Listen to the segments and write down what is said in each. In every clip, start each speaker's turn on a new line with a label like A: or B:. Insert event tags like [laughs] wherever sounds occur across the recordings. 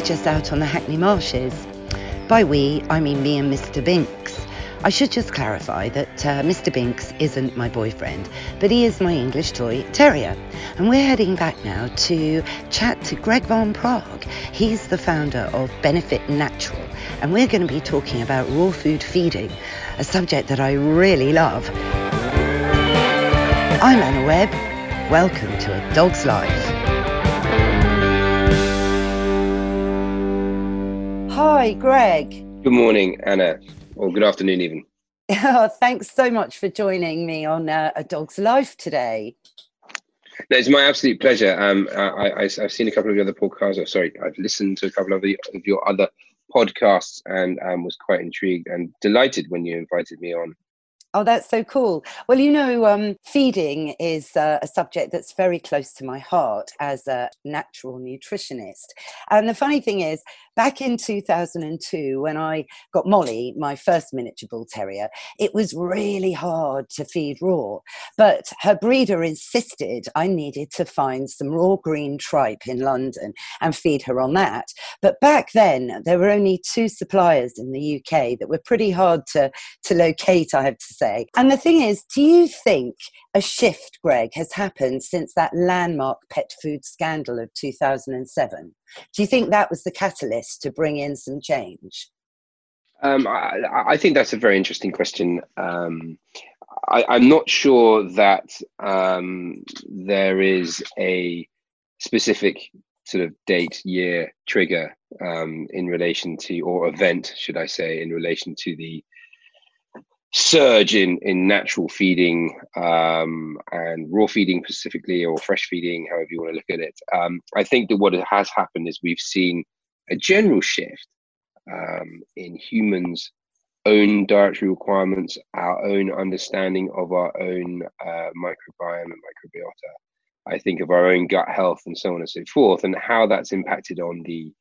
A: We're just out on the Hackney Marshes. By we, I mean me and Mr. Binks. I should just clarify that uh, Mr. Binks isn't my boyfriend, but he is my English toy terrier. And we're heading back now to chat to Greg Van Praagh. He's the founder of Benyfit Natural, and we're going to be talking about raw food feeding, a subject that I really love. I'm Anna Webb. Welcome to A Dog's Life. Hi, Greg.
B: Good morning, Anna, or good afternoon, even. [laughs]
A: Oh, thanks so much for joining me on uh, A Dog's Life today.
B: No, it's my absolute pleasure. Um, I, I, have seen a couple of your other podcasts. Or sorry, I've listened to a couple of, the, of your other podcasts and um, was quite intrigued and delighted when you invited me on.
A: Oh, that's so cool. Well, you know, um, feeding is uh, a subject that's very close to my heart as a natural nutritionist. And the funny thing is, back in 2002, when I got Molly, my first miniature bull terrier, it was really hard to feed raw. But her breeder insisted I needed to find some raw green tripe in London and feed her on that. But back then, there were only two suppliers in the UK that were pretty hard to, to locate, I have to say. And the thing is, do you think a shift, Greg, has happened since that landmark pet food scandal of 2007? Do you think that was the catalyst to bring in some change?
B: Um, I, I, think that's a very interesting question. Um, I, am not sure that um, there is a specific sort of date, year, trigger um, in relation to, or event, should I say, in relation to the surge in in natural feeding um, and raw feeding specifically or fresh feeding however you want to look at it. Um, i think that what has happened is we've seen a general shift um, in humans own dietary requirements our own understanding of our own uh, microbiome and microbiota. I think of our own gut health and so on and so forth and how that's impacted on the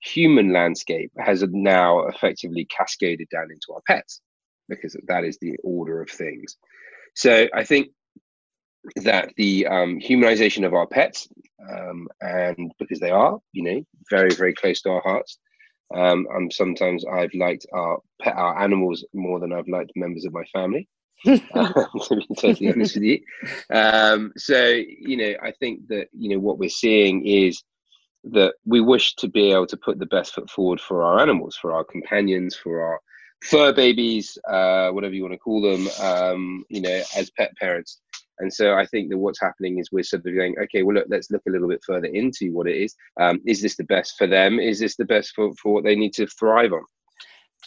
B: human landscape has now effectively cascaded down into our pets because that is the order of things. So I think that the um, humanization of our pets, um, and because they are, you know, very very close to our hearts. Um, and sometimes I've liked our pet, our animals more than I've liked members of my family. [laughs] um, [laughs] to be totally honest with you. Um, so you know, I think that you know what we're seeing is that we wish to be able to put the best foot forward for our animals, for our companions, for our fur babies, uh, whatever you want to call them, um, you know, as pet parents. And so I think that what's happening is we're sort of going, okay, well, look, let's look a little bit further into what it is. Um, is this the best for them? Is this the best for, for what they need to thrive on?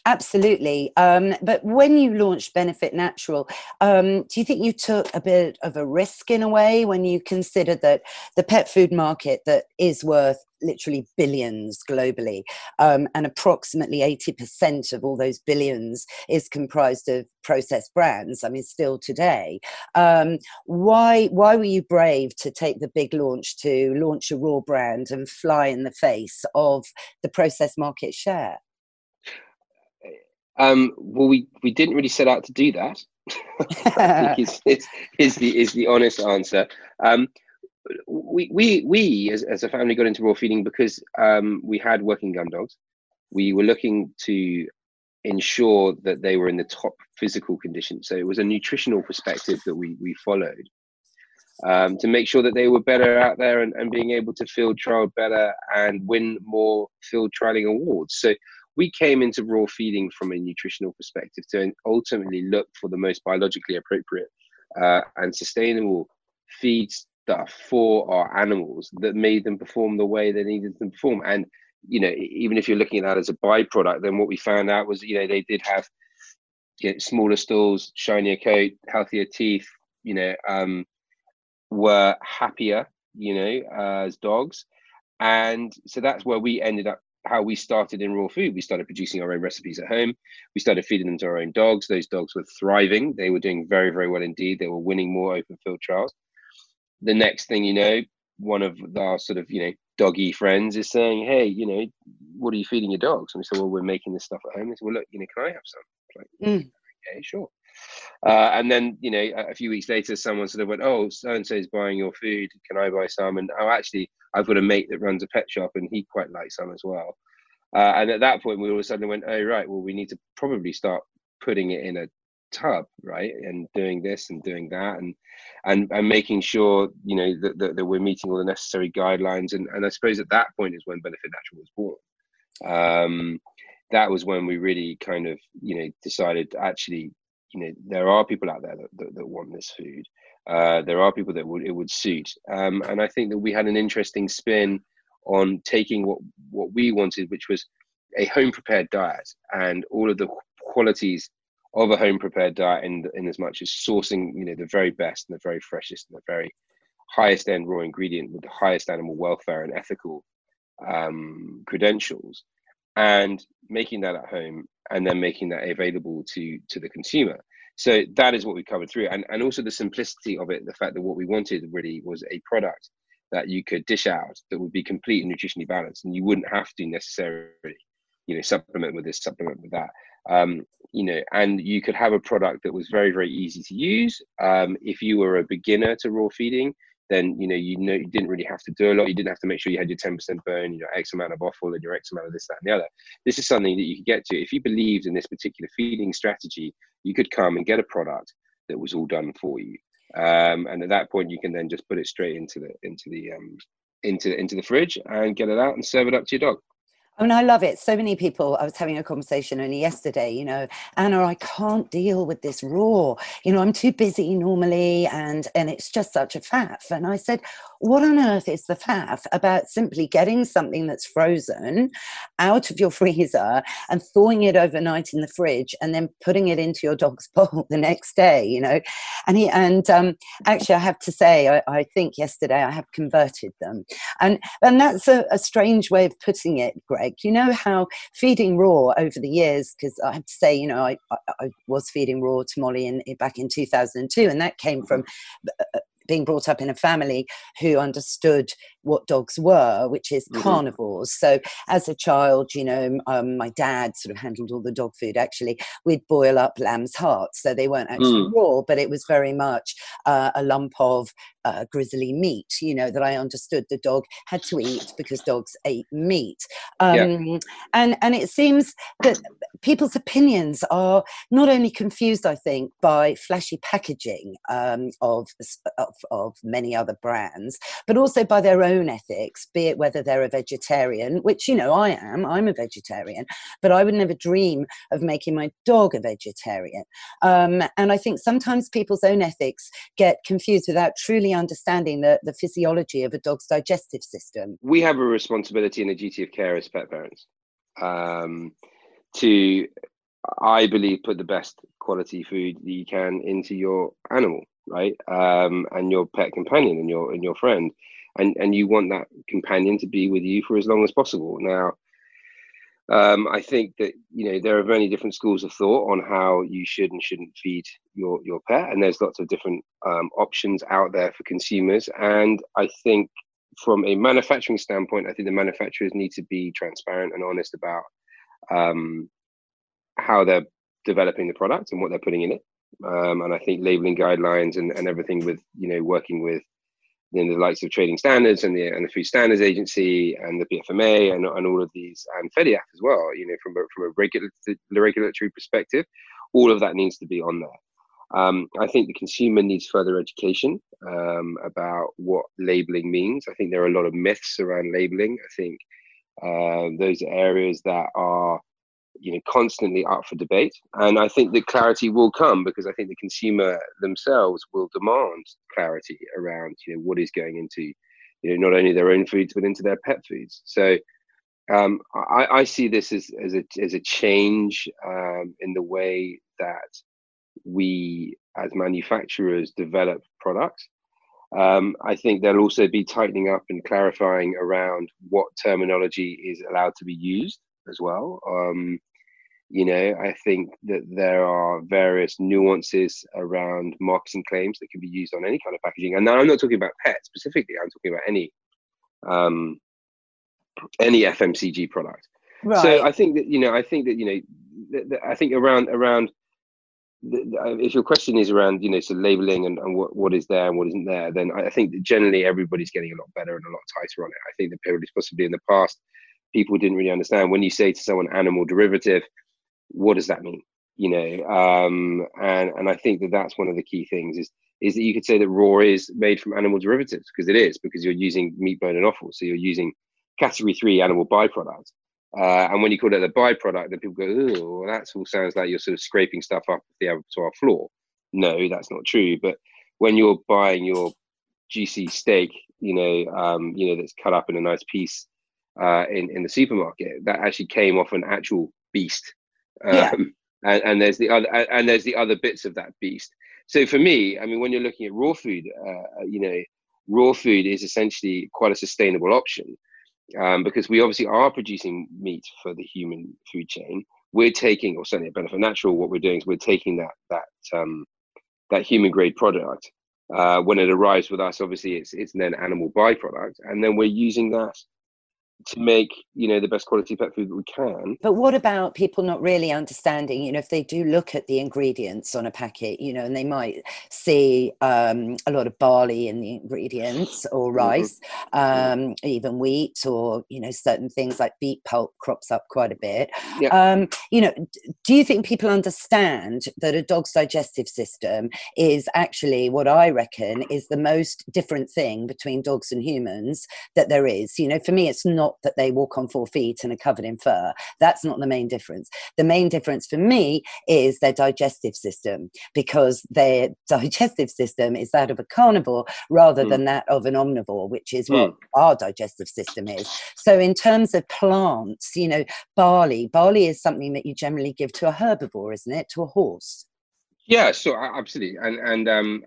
A: Absolutely. Um, but when you launched Benyfit Natural, um, do you think you took a bit of a risk in a way when you considered that the pet food market that is worth literally billions globally, um, and approximately 80% of all those billions is comprised of processed brands. I mean, still today. Um, why, why were you brave to take the big launch to launch a raw brand and fly in the face of the processed market share?
B: Um, well, we, we didn't really set out to do that. [laughs] [laughs] is, is, is, the is the honest answer. Um, we we we as, as a family got into raw feeding because um, we had working gun dogs. We were looking to ensure that they were in the top physical condition. So it was a nutritional perspective that we we followed um, to make sure that they were better out there and, and being able to field trial better and win more field trialing awards. So we came into raw feeding from a nutritional perspective to ultimately look for the most biologically appropriate uh, and sustainable feeds are for our animals that made them perform the way they needed them to perform. And you know, even if you're looking at that as a byproduct, then what we found out was, you know, they did have you know, smaller stools, shinier coat, healthier teeth. You know, um, were happier. You know, as dogs, and so that's where we ended up how we started in raw food. We started producing our own recipes at home. We started feeding them to our own dogs. Those dogs were thriving. They were doing very, very well indeed. They were winning more open field trials. The next thing you know, one of our sort of, you know, doggy friends is saying, Hey, you know, what are you feeding your dogs? And we said, Well, we're making this stuff at home. They said, Well, look, you know, can I have some? Like, mm. okay, sure. Uh, and then, you know, a few weeks later, someone sort of went, "Oh, so and so is buying your food. Can I buy some?" And oh, actually, I've got a mate that runs a pet shop, and he quite likes some as well. Uh, and at that point, we all of a sudden went, "Oh, right. Well, we need to probably start putting it in a tub, right? And doing this and doing that, and and and making sure, you know, that, that, that we're meeting all the necessary guidelines. And and I suppose at that point is when Benyfit Natural was born. Um, that was when we really kind of, you know, decided actually you know there are people out there that, that, that want this food uh, there are people that would it would suit um, and i think that we had an interesting spin on taking what what we wanted which was a home prepared diet and all of the qualities of a home prepared diet in, in as much as sourcing you know the very best and the very freshest and the very highest end raw ingredient with the highest animal welfare and ethical um, credentials and making that at home and then making that available to to the consumer. So that is what we covered through. And and also the simplicity of it the fact that what we wanted really was a product that you could dish out that would be complete and nutritionally balanced and you wouldn't have to necessarily you know supplement with this supplement with that um, you know and you could have a product that was very very easy to use um, if you were a beginner to raw feeding then you know you know you didn't really have to do a lot. You didn't have to make sure you had your ten percent burn, your X amount of offal, and your X amount of this, that, and the other. This is something that you could get to if you believed in this particular feeding strategy. You could come and get a product that was all done for you, um, and at that point, you can then just put it straight into the into the um, into into the fridge and get it out and serve it up to your dog.
A: Mean, I love it. So many people, I was having a conversation only yesterday, you know, Anna, I can't deal with this raw. You know, I'm too busy normally and and it's just such a faff. And I said, what on earth is the faff about simply getting something that's frozen out of your [laughs] freezer and thawing it overnight in the fridge and then putting it into your dog's [laughs] bowl the next day, you know? And he and um actually I have to say, I, I think yesterday I have converted them. And and that's a, a strange way of putting it, Greg like you know how feeding raw over the years because i have to say you know I, I, I was feeding raw to molly in, back in 2002 and that came from uh, uh, being brought up in a family who understood what dogs were, which is mm-hmm. carnivores. So as a child, you know, um, my dad sort of handled all the dog food. Actually, we'd boil up lamb's hearts, so they weren't actually mm. raw, but it was very much uh, a lump of uh, grizzly meat. You know that I understood the dog had to eat because dogs ate meat, um, yeah. and and it seems that people's opinions are not only confused, I think, by flashy packaging um, of, of of many other brands, but also by their own ethics, be it whether they're a vegetarian, which, you know, I am, I'm a vegetarian, but I would never dream of making my dog a vegetarian. Um, and I think sometimes people's own ethics get confused without truly understanding the, the physiology of a dog's digestive system.
B: We have a responsibility and a duty of care as pet parents um, to, I believe, put the best quality food that you can into your animal right um, and your pet companion and your and your friend and and you want that companion to be with you for as long as possible now um, I think that you know there are many different schools of thought on how you should and shouldn't feed your your pet, and there's lots of different um, options out there for consumers. And I think from a manufacturing standpoint, I think the manufacturers need to be transparent and honest about um, how they're developing the product and what they're putting in it. Um, and I think labeling guidelines and, and everything with you know working with you know, the likes of trading standards and the and the food standards agency and the PFMA and, and all of these and FEDIAF as well. You know, from a, from a regulatory regulatory perspective, all of that needs to be on there. Um, I think the consumer needs further education um, about what labeling means. I think there are a lot of myths around labeling. I think uh, those are areas that are you know constantly up for debate. And i think that clarity will come because i think the consumer themselves will demand clarity around you know what is going into you know not only their own foods but into their pet foods. So um, I, I, see this as, as, a, as a change um, in the way that we as manufacturers develop products. Um, I think there'll also be tightening up and clarifying around what terminology is allowed to be used as well. Um, you know, I think that there are various nuances around marketing claims that can be used on any kind of packaging. And now I'm not talking about pets specifically. I'm talking about any um, any FMCG product. Right. So I think that you know, I think that you know, th- th- I think around around if your question is around you know so labeling and, and what, what is there and what isn't there then i think that generally everybody's getting a lot better and a lot tighter on it i think the period is possibly in the past people didn't really understand when you say to someone animal derivative what does that mean you know um, and and i think that that's one of the key things is is that you could say that raw is made from animal derivatives because it is because you're using meat bone and offal so you're using category three animal byproducts uh, and when you call it a byproduct, then people go, "Oh, that all sounds like you're sort of scraping stuff up the abattoir floor." No, that's not true. But when you're buying your juicy steak, you know, um, you know, that's cut up in a nice piece uh, in in the supermarket, that actually came off an actual beast. Um, yeah. and, and there's the other, and there's the other bits of that beast. So for me, I mean, when you're looking at raw food, uh, you know, raw food is essentially quite a sustainable option um, because we obviously are producing meat for the human food chain. We're taking, or certainly at Benyfit Natural, what we're doing is we're taking that that um, that human grade product. Uh, when it arrives with us, obviously it's it's then animal byproduct, and then we're using that to make you know the best quality pet food that we can
A: but what about people not really understanding you know if they do look at the ingredients on a packet you know and they might see um, a lot of barley in the ingredients or [laughs] mm-hmm. rice mm-hmm. um, even wheat or you know certain things like beet pulp crops up quite a bit yeah. um, you know do you think people understand that a dog's digestive system is actually what i reckon is the most different thing between dogs and humans that there is you know for me it's not not that they walk on four feet and are covered in fur. That's not the main difference. The main difference for me is their digestive system because their [laughs] digestive system is that of a carnivore rather mm. than that of an omnivore, which is what mm. our digestive system is. So, in terms of plants, you know, barley, barley is something that you generally give to a herbivore, isn't it? To a horse.
B: Yeah, so absolutely, and and um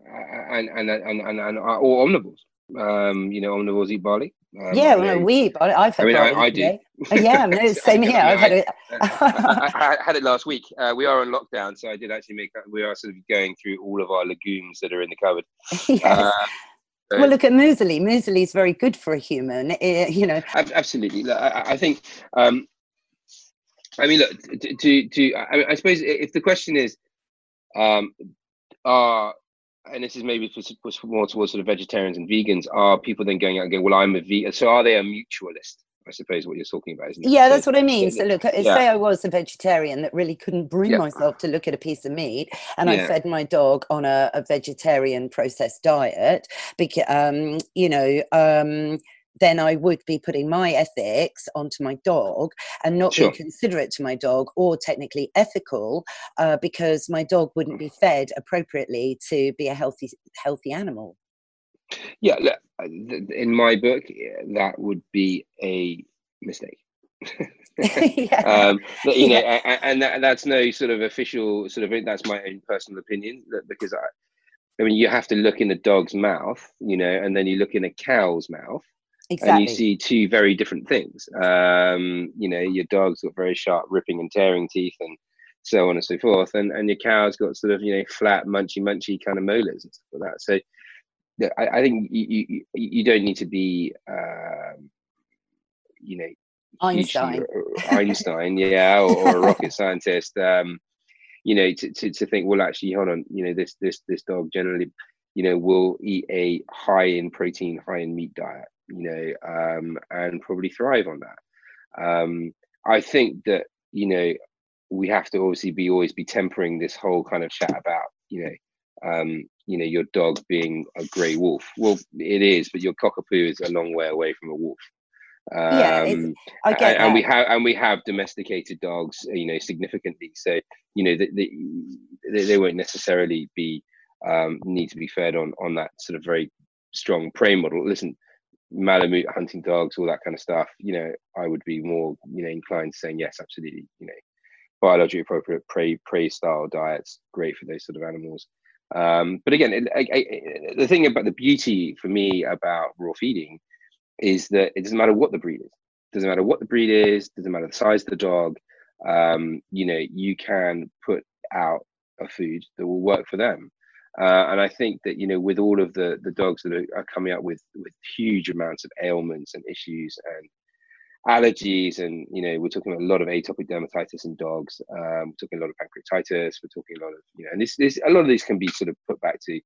B: and and and and, and, uh, or omnivores. Um, you know, omnivores eat barley.
A: Um, yeah, well, we. I've had. I mean, I, I do. Oh, yeah, no, [laughs] same here. I've had it.
B: I, had it last week. Uh, we are on lockdown, so I did actually make. We are sort of going through all of our legumes that are in the cupboard. [laughs] yes. Uh,
A: well, look at muesli. Muesli is very good for a human. It, you know.
B: Absolutely. I, I think. Um, I mean, look. To to, to I, I suppose if the question is, um, are and this is maybe for, for more towards sort of vegetarians and vegans, are people then going out and going, well, I'm a vegan. So are they a mutualist? I suppose what you're talking about, isn't it?
A: Yeah, that's what I mean. So look, yeah. say I was a vegetarian that really couldn't bring yeah. myself to look at a piece of meat, and yeah. I fed my dog on a, a vegetarian processed diet, because um, you know, um, then I would be putting my ethics onto my dog and not sure. being considerate to my dog or technically ethical uh, because my dog wouldn't be fed appropriately to be a healthy healthy animal.
B: Yeah, uh, in my book, that would be a mistake. [laughs] yeah. [laughs] um, you know, yeah. and, that, that's no sort of official sort of that's my own personal opinion because I, I mean, you have to look in the dog's mouth, you know, and then you look in a cow's mouth, Exactly. And you see two very different things. Um, you know, your dog's got very sharp ripping and tearing teeth and so on and so forth. And, and your cow's got sort of, you know, flat, munchy, munchy kind of molars and stuff like that. So I, I think you, you, you don't need to be, um, you know,
A: Einstein, [laughs]
B: Einstein, yeah, or, or, a rocket scientist. Um, you know, to, to, to think, well, actually, hold on, you know, this this this dog generally, you know, will eat a high in protein, high in meat diet you know, um, and probably thrive on that. Um, I think that you know we have to obviously be always be tempering this whole kind of chat about you know um, you know your dog being a grey wolf. Well, it is, but your cockapoo is a long way away from a wolf.
A: Um, yeah, I get
B: and, and, we have and we have domesticated dogs, you know, significantly. So you know, the, the, they won't necessarily be um, need to be fed on on that sort of very strong prey model. Listen, Malamute hunting dogs, all that kind of stuff, you know, I would be more, you know, inclined to saying yes, absolutely, you know, biologically appropriate prey prey style diets, great for those sort of animals. Um, but again, it, I, I, the thing about the beauty for me about raw feeding is that it doesn't matter what the breed is. Doesn't matter what the breed is. Doesn't matter the size of the dog. Um, you know, you can put out a food that will work for them. Uh, and I think that you know, with all of the the dogs that are, are, coming up with with huge amounts of ailments and issues, and allergies and you know we're talking a lot of atopic dermatitis in dogs um, we're talking a lot of pancreatitis we're talking a lot of you know and this, this a lot of these can be sort of put back to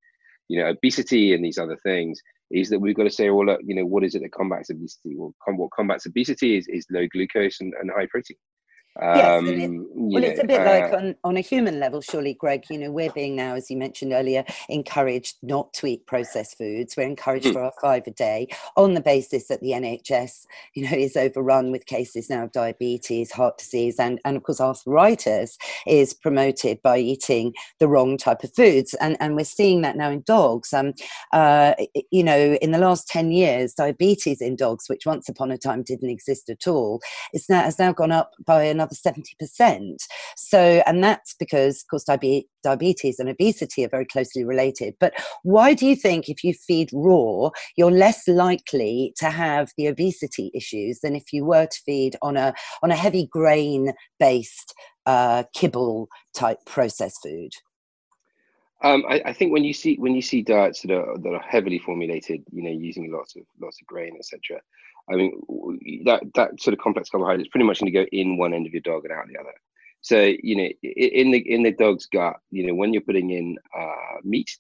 B: you know obesity and these other things is that we've got to say well look you know what is it that combats obesity? Well what combats obesity is, is low glucose and, and high protein
A: yes, it, um, well, know, it's a bit uh, like on, on a human level, surely, Greg. You know, we're being now, as you mentioned earlier, encouraged not to eat processed foods. We're encouraged hmm. for our five a day on the basis that the NHS, you know, is overrun with cases now of diabetes, heart disease, and and of course arthritis is promoted by eating the wrong type of foods, and and we're seeing that now in dogs. Um, uh, you know, in the last ten years, diabetes in dogs, which once upon a time didn't exist at all, is now has now gone up by another another 70%. So, and that's because, of course, diabetes and obesity are very closely related. But why do you think if you feed raw, you're less likely to have the obesity issues than if you were to feed on a, on a heavy grain based uh, kibble type processed food?
B: Um, I, I, think when you see when you see diets that are that are heavily formulated, you know, using lots of lots of grain, etc. I mean, that that sort of complex carbohydrate is pretty much going to go in one end of your dog and out the other. So you know, in the in the dog's gut, you know, when you're putting in uh, meat,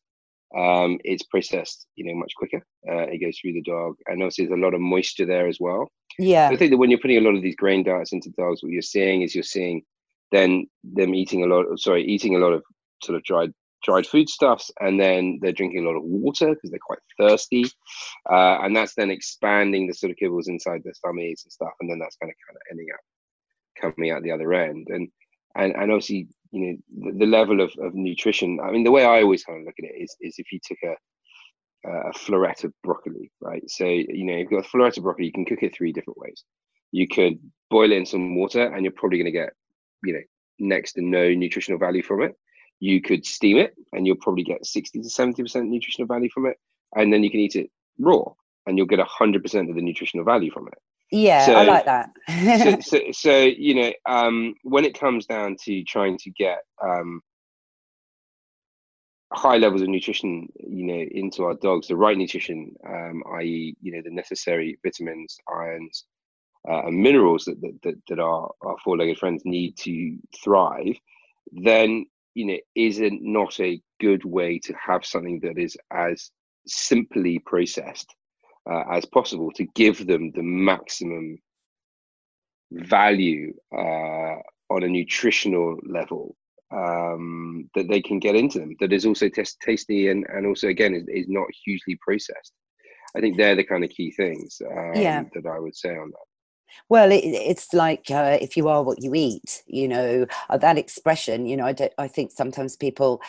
B: um, it's processed, you know, much quicker. Uh, it goes through the dog, and also there's a lot of moisture there as well.
A: Yeah,
B: so I think that when you're putting a lot of these grain diets into dogs, what you're seeing is you're seeing then them eating a lot. Of, sorry, eating a lot of sort of dried dried foodstuffs, and then they're drinking a lot of water because they're quite thirsty, uh, and that's then expanding the sort of kibbles inside their tummies and stuff, and then that's kind of kind of ending up coming out the other end, and and and obviously you know the, the level of, of nutrition. I mean, the way I always kind of look at it is is if you took a a floret of broccoli, right? So you know you've got a floret of broccoli, you can cook it three different ways. You could boil it in some water, and you're probably going to get you know next to no nutritional value from it you could steam it and you'll probably get 60 to 70% nutritional value from it. And then you can eat it raw and you'll get 100% of the nutritional value from it.
A: Yeah, so, I like that.
B: so, [laughs] so, so, you know, um, when it comes down to trying to get um, high levels of nutrition, you know, into our dogs, the right nutrition, um, i.e., you know, the necessary vitamins, irons, uh, and minerals that, that, that, that our, our four-legged friends need to thrive, then you know isn't not a good way to have something that is as simply processed uh, as possible to give them the maximum value uh, on a nutritional level um, that they can get into them that is also test- tasty and, and also again is, is not hugely processed i think they're the kind of key things um, yeah. that i would say on that
A: well, it, it's like uh, if you are what you eat, you know, uh, that expression, you know, I, I think sometimes people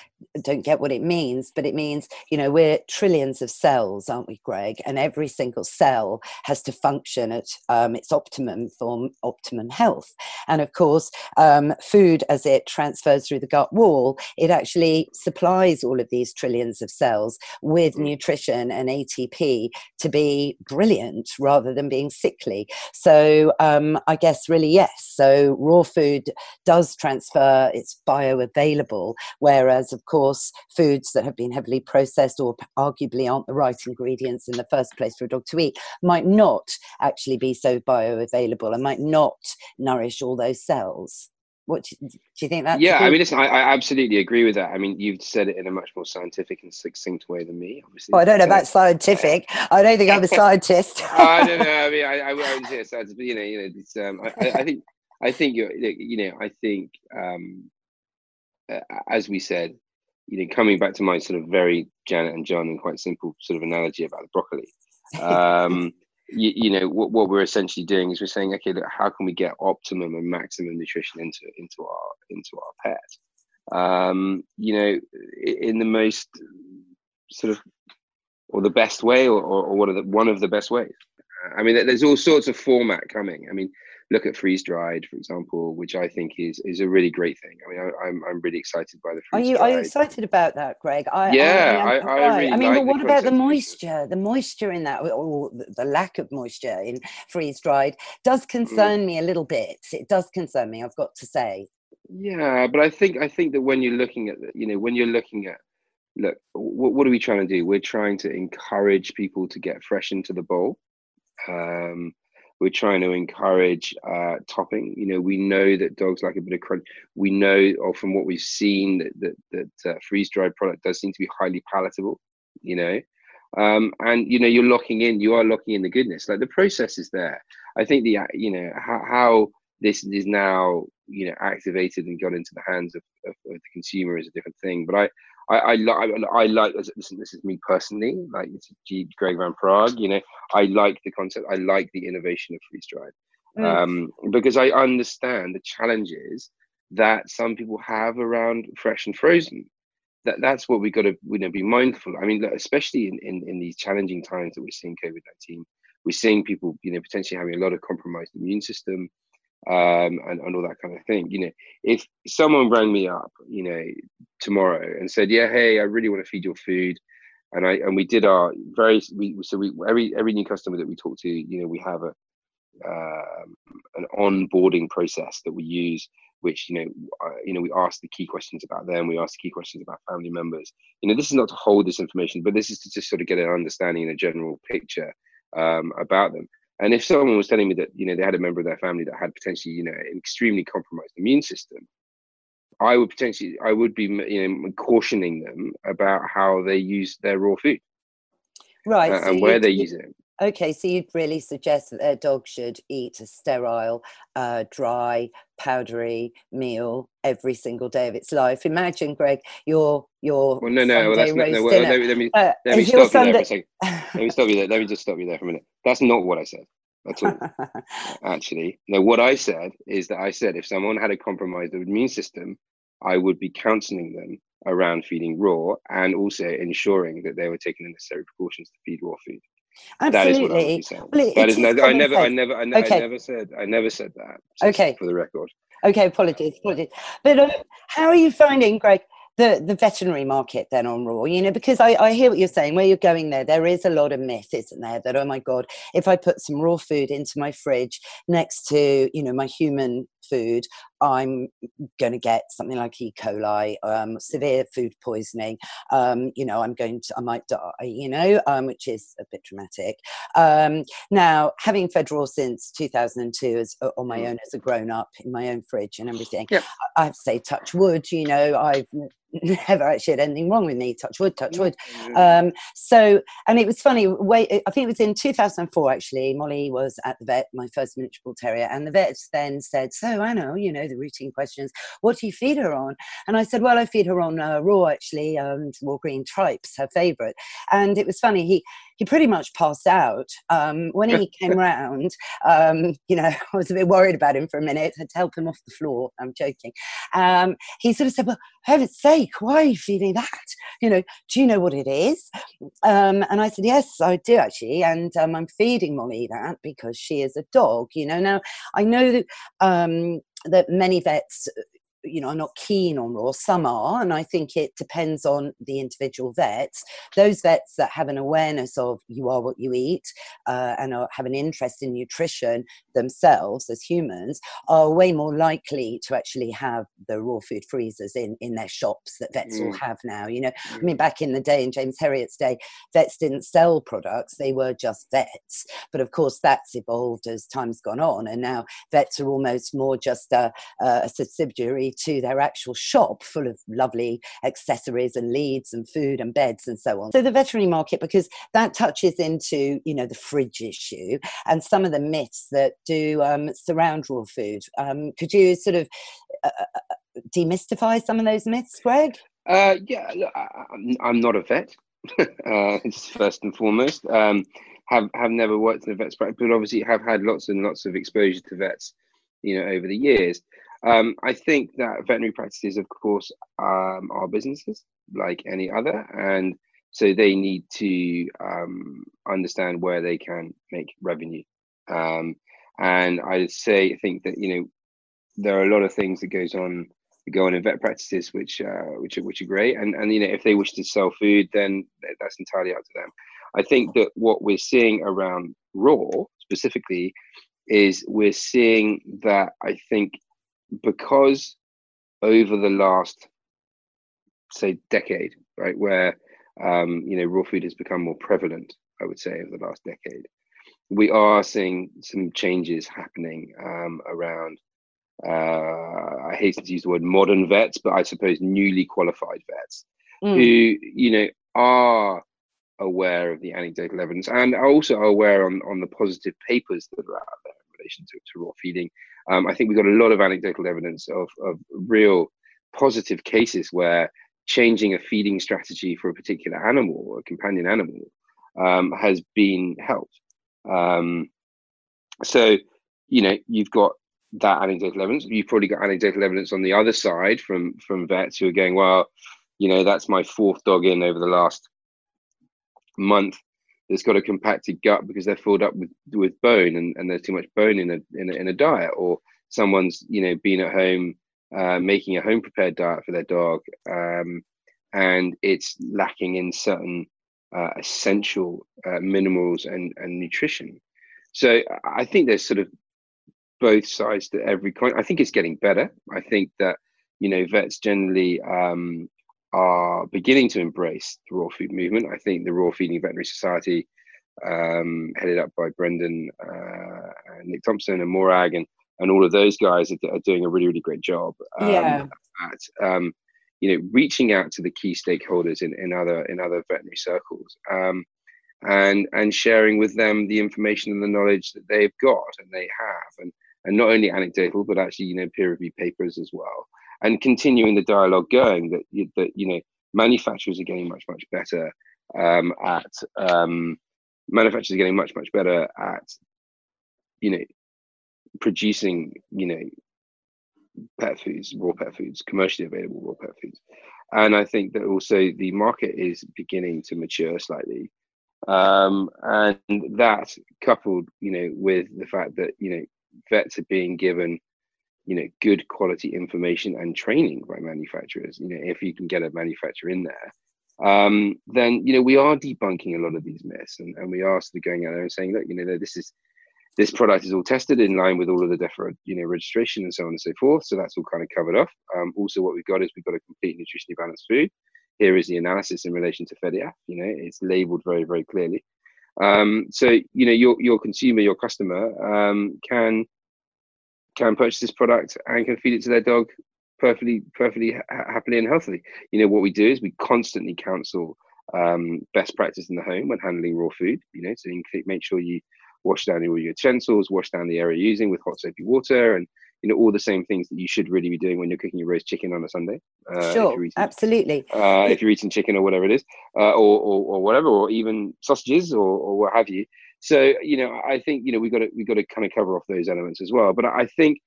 A: don't get what it means, but it means, you know, we're trillions of cells, aren't we, Greg? And every single cell has to function at um, its optimum for optimum health. And of course, um, food, as it transfers through the gut wall, it actually supplies all of these trillions of cells with mm. nutrition and ATP to be brilliant rather than being sickly. So um, I guess really, yes. So raw food does transfer, it's bioavailable, whereas, of course, foods that have been heavily processed or arguably aren't the right ingredients in the first place for a dog to eat might not actually be so bioavailable and might not nourish all those cells. What do you, do you think that?
B: Yeah, I mean, listen, I, I, absolutely agree with that. I mean, you've said it in a much more scientific and succinct way than me, obviously.
A: Oh, I don't know about scientific. I don't think I'm a [laughs] scientist.
B: I don't know. I mean, I, I wouldn't say a scientist, but you know, you know, it's, um, I, I think, I think you're, you know, I think, um, as we said, you know, coming back to my sort of very Janet and John and quite simple sort of analogy about the broccoli. Um, [laughs] you, you, know, what, what we're essentially doing is we're saying, okay, look, how can we get optimum and maximum nutrition into into our into our pet? Um, you know, in the most sort of or the best way, or, or, or one of the one of the best ways. I mean, there's all sorts of format coming. I mean, look at freeze dried, for example, which I think is is a really great thing. I mean, I, am I'm, I'm really excited by the
A: freeze. Are you are you excited about that, Greg?
B: I, yeah, I, I, I, I really.
A: I mean,
B: like
A: but what about the moisture? The moisture in that, or the lack of moisture in freeze dried, does mm. concern mm. me a little bit. It does concern me. I've got to say.
B: Yeah, but I think I think that when you're looking at you know when you're looking at look, what, what are we trying to do? We're trying to encourage people to get fresh into the bowl. Um, we're trying to encourage uh, topping. You know, we know that dogs like a bit of crunch. We know, or from what we've seen, that that, that uh, freeze dried product does seem to be highly palatable. You know, um, and you know you're locking in. You are locking in the goodness. Like the process is there. I think the you know how, how this is now you know activated and got into the hands of, of, of the consumer is a different thing. But I I, I, I, I like listen. This is me personally. Like it's G. Greg Van Praagh. You know, I like the concept. I like the innovation of freeze dried mm. um, because I understand the challenges that some people have around fresh and frozen. That that's what we've got to you know be mindful. I mean, especially in, in in these challenging times that we're seeing COVID nineteen, we're seeing people you know potentially having a lot of compromised immune system um, and, and all that kind of thing. You know, if someone rang me up, you know, tomorrow and said, "Yeah, hey, I really want to feed your food," and I and we did our very we so we every every new customer that we talk to, you know, we have a um, an onboarding process that we use which you know uh, you know we ask the key questions about them we ask the key questions about family members you know this is not to hold this information but this is to just sort of get an understanding and a general picture um, about them and if someone was telling me that you know they had a member of their family that had potentially you know an extremely compromised immune system, I would potentially I would be you know cautioning them about how they use their raw food,
A: right,
B: uh, so and where they use it.
A: Okay, so you'd really suggest that their dog should eat a sterile, uh, dry, powdery meal every single day of its life. Imagine, Greg, your your
B: well, no, no, well, that's not, no, well, let, me let me, uh, let me stop Sunday... you there for a second. let me stop you there. Let me just stop you there for a minute. That's not what I said at all. [laughs] Actually, no. What I said is that I said if someone had a compromised immune system, I would be counselling them around feeding raw and also ensuring that they were taking the necessary precautions to feed raw food.
A: Absolutely.
B: Well, it, that is, I never, I never, I, ne- okay. I never said, I never said that.
A: Okay.
B: For the record.
A: Okay, apologies, apologies. But um, how are you finding, Greg, the, the veterinary market then on raw? You know, because I, I hear what you're saying, where you're going there, there is a lot of myth, isn't there? That, oh my God, if I put some raw food into my fridge next to, you know, my human food, I'm going to get something like E. coli, um, severe food poisoning. Um, you know, I'm going to, I might die. You know, um, which is a bit dramatic. Um, now, having fed raw since 2002 as on my mm. own as a grown up in my own fridge and everything, yep. I have to say, touch wood. You know, I've [laughs] never actually had anything wrong with me. Touch wood, touch wood. Um, so, and it was funny. Wait, I think it was in 2004 actually. Molly was at the vet, my first miniature bull terrier, and the vet then said, "So, I know, you know, the routine questions. What do you feed her on?" And I said, "Well, I feed her on uh, raw actually, um, raw green tripes, her favorite. And it was funny. He he pretty much passed out. Um, when he came [laughs] round, um, you know, [laughs] I was a bit worried about him for a minute. I had to help him off the floor. I'm joking. Um, he sort of said, "Well, heaven's sake, why are you feeding that? You know, do you know what it is?" Um, and I said, "Yes, I do actually, and um, I'm feeding Molly that because she is a dog. You know, now I know that." Um, that many vets you know are not keen on raw some are and i think it depends on the individual vets those vets that have an awareness of you are what you eat uh, and are, have an interest in nutrition themselves as humans are way more likely to actually have the raw food freezers in in their shops that vets mm. all have now you know mm. i mean back in the day in james herriot's day vets didn't sell products they were just vets but of course that's evolved as time's gone on and now vets are almost more just a, a subsidiary to their actual shop full of lovely accessories and leads and food and beds and so on. So the veterinary market, because that touches into, you know, the fridge issue and some of the myths that do um, surround raw food. Um, could you sort of uh, uh, uh demystify some of those myths, Greg?
B: Uh, yeah, look, I, I'm not a vet. [laughs] uh, first and foremost. Um, have have never worked in a vet's practice, but obviously have had lots and lots of exposure to vets, you know, over the years. Um, I think that veterinary practices, of course, um, are businesses like any other, and so they need to um, understand where they can make revenue. Um, and I'd say, I think that you know, there are a lot of things that goes on that go on in vet practices, which uh, which are which are great. And and you know, if they wish to sell food, then that's entirely up to them. I think that what we're seeing around raw specifically is we're seeing that I think because over the last say decade right where um, you know raw food has become more prevalent i would say over the last decade we are seeing some changes happening um, around. Uh, I hasten to use the word modern vets, but I suppose newly qualified vets mm. who you know are aware of the anecdotal evidence and also are aware on, on the positive papers that are out there relation to, to raw feeding. Um, I think we've got a lot of anecdotal evidence of, of real positive cases where changing a feeding strategy for a particular animal or a companion animal um, has been helped. Um, so, you know, you've got that anecdotal evidence. You've probably got anecdotal evidence on the other side from from vets who are going, well, you know, that's my fourth dog in over the last month that's got a compacted gut because they're filled up with with bone and, and there's too much bone in a, in a in a diet, or someone's you know been at home uh, making a home prepared diet for their dog, um, and it's lacking in certain uh, essential uh, minerals and, and nutrition. So I think there's sort of both sides to every coin. I think it's getting better. I think that you know vets generally um, are beginning to embrace the raw food movement. I think the Raw Feeding Veterinary Society, um, headed up by Brendan, uh, and Nick Thompson, and Morag, and and all of those guys are, are doing a really really great job
A: um, yeah.
B: at um, you know reaching out to the key stakeholders in, in other in other veterinary circles um, and and sharing with them the information and the knowledge that they've got and they have and and not only anecdotal but actually you know peer reviewed papers as well and continuing the dialogue going that that you know manufacturers are getting much much better um, at um, manufacturers are getting much much better at you know producing, you know, pet foods, raw pet foods, commercially available raw pet foods. And I think that also the market is beginning to mature slightly. Um, and that coupled, you know, with the fact that, you know, vets are being given, you know, good quality information and training by manufacturers, you know, if you can get a manufacturer in there, um, then, you know, we are debunking a lot of these myths and, and we are sort of going out there and saying, look, you know, this is, this product is all tested in line with all of the different, you know, registration and so on and so forth. So that's all kind of covered off. Um, also, what we've got is we've got a complete nutritionally balanced food. Here is the analysis in relation to FEDIAF. You know, it's labeled very, very clearly. Um, so you know, your your consumer, your customer um, can can purchase this product and can feed it to their dog perfectly, perfectly ha- happily and healthily. You know, what we do is we constantly counsel um, best practice in the home when handling raw food. You know, so you make sure you wash down all your utensils, wash down the area you're using with hot soapy water, and you know all the same things that you should really be doing when you're cooking your roast chicken on a Sunday.
A: Uh, sure, eating, absolutely.
B: Uh, if you're eating chicken or whatever it is, uh, or, or, or whatever, or even sausages or, or what have you. So you know, I think you know we got to we got to kind of cover off those elements as well. But I think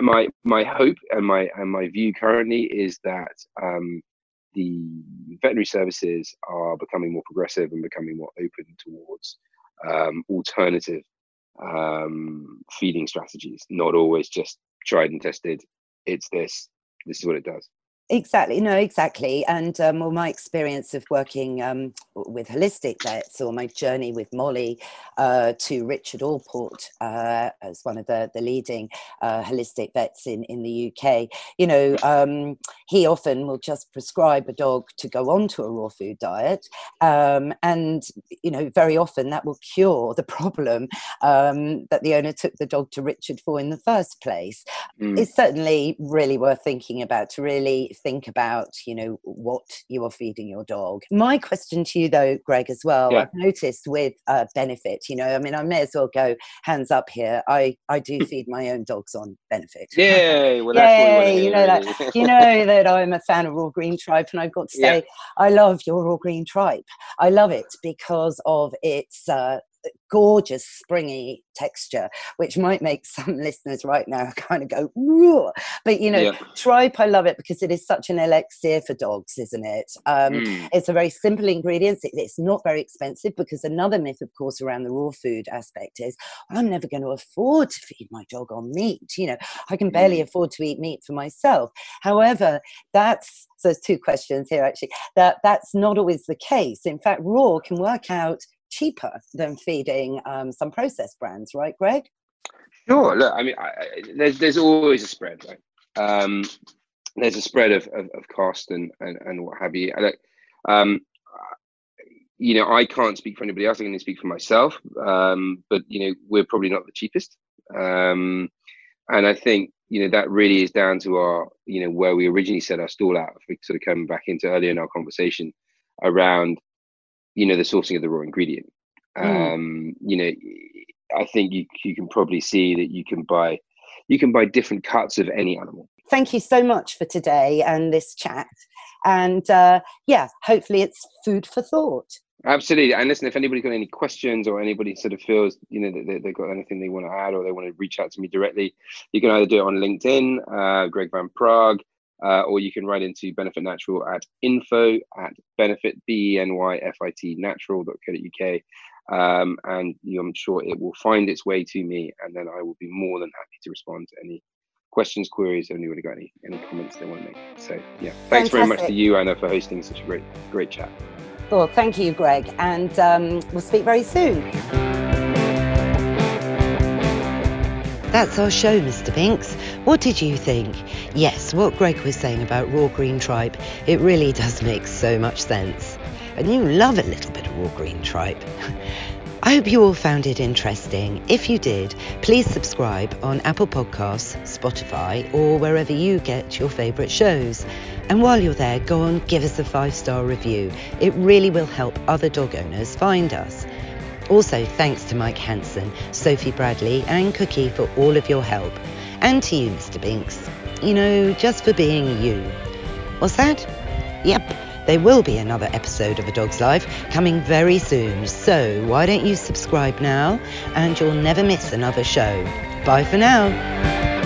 B: my my hope and my and my view currently is that um, the veterinary services are becoming more progressive and becoming more open towards um, alternative um, feeding strategies, not always just tried and tested. It's this. This is what it does.
A: Exactly, no, exactly. And um, well, my experience of working um, with holistic vets or my journey with Molly uh, to Richard Allport uh, as one of the, the leading uh, holistic vets in, in the UK, you know, um, he often will just prescribe a dog to go onto a raw food diet. Um, and, you know, very often that will cure the problem um, that the owner took the dog to Richard for in the first place. Mm. It's certainly really worth thinking about to really think about, you know, what you are feeding your dog. My question to you, though, Greg, as well, yeah. I've noticed with uh, Benyfit, you know, I mean, I may as well go hands up here. I, I do [laughs] feed my own dogs on Benyfit.
B: Yay!
A: Well, Yay! You know that. you know that [laughs] I'm a fan of raw green tripe, and I've got to say, yeah. I love your raw green tripe. I love it because of its uh, gorgeous springy texture, which might make [laughs] some listeners right now kind of go, Whoa. but you know, yeah. tripe, I love it because it is such an elixir for dogs, isn't it? Um, mm. It's a very simple ingredient. It, it's not very expensive because another myth, of course, around the raw food aspect is I'm never going to afford to feed my dog on meat. You know, I can barely mm. afford to eat meat for myself. However, that's so there's two questions here actually. That that's not always the case. In fact, raw can work out cheaper than feeding um, some processed brands, right, Greg?
B: Sure. Look, I mean, I, I, there's there's always a spread, right? Um, there's a spread of, of, of, cost and, and, and what have you. Look, um, you know, I can't speak for anybody else. I can only speak for myself. Um, but you know, we're probably not the cheapest. Um, and I think you know that really is down to our you know where we originally set our stall out. If we sort of come back into earlier in our conversation around you know the sourcing of the raw ingredient. Mm. Um, you know, I think you you can probably see that you can buy you can buy different cuts of any animal.
A: Thank you so much for today and this chat. And uh, yeah, hopefully it's food for thought.
B: Absolutely. And listen, if anybody's got any questions or anybody sort of feels, you know, that they've got anything they want to add or they want to reach out to me directly, you can either do it on LinkedIn, uh, Greg Van Praagh, uh, or you can write into Benyfit Natural at info at benyfit, B-E-N-Y-F-I-T natural.co.uk. Um, and you know, I'm sure it will find its way to me and then I will be more than happy to respond to any questions, queries, or anybody got any, any comments they want to make. So yeah, thanks Fantastic. very much to you, Anna, for hosting such a great, great chat.
A: Well, thank you, Greg, and um, we'll speak very soon. That's our show, Mr. Binks. What did you think? Yes, what Greg was saying about raw green tripe, it really does make so much sense. And you love a little bit of raw green tripe. [laughs] I hope you all found it interesting. If you did, please subscribe on Apple Podcasts, Spotify, or wherever you get your favourite shows. And while you're there, go on, give us a five star review. It really will help other dog owners find us. Also, thanks to Mike Hanson, Sophie Bradley, and Cookie for all of your help. And to you, Mr. Binks. You know, just for being you. What's that? Yep. There will be another episode of A Dog's Life coming very soon, so why don't you subscribe now and you'll never miss another show. Bye for now.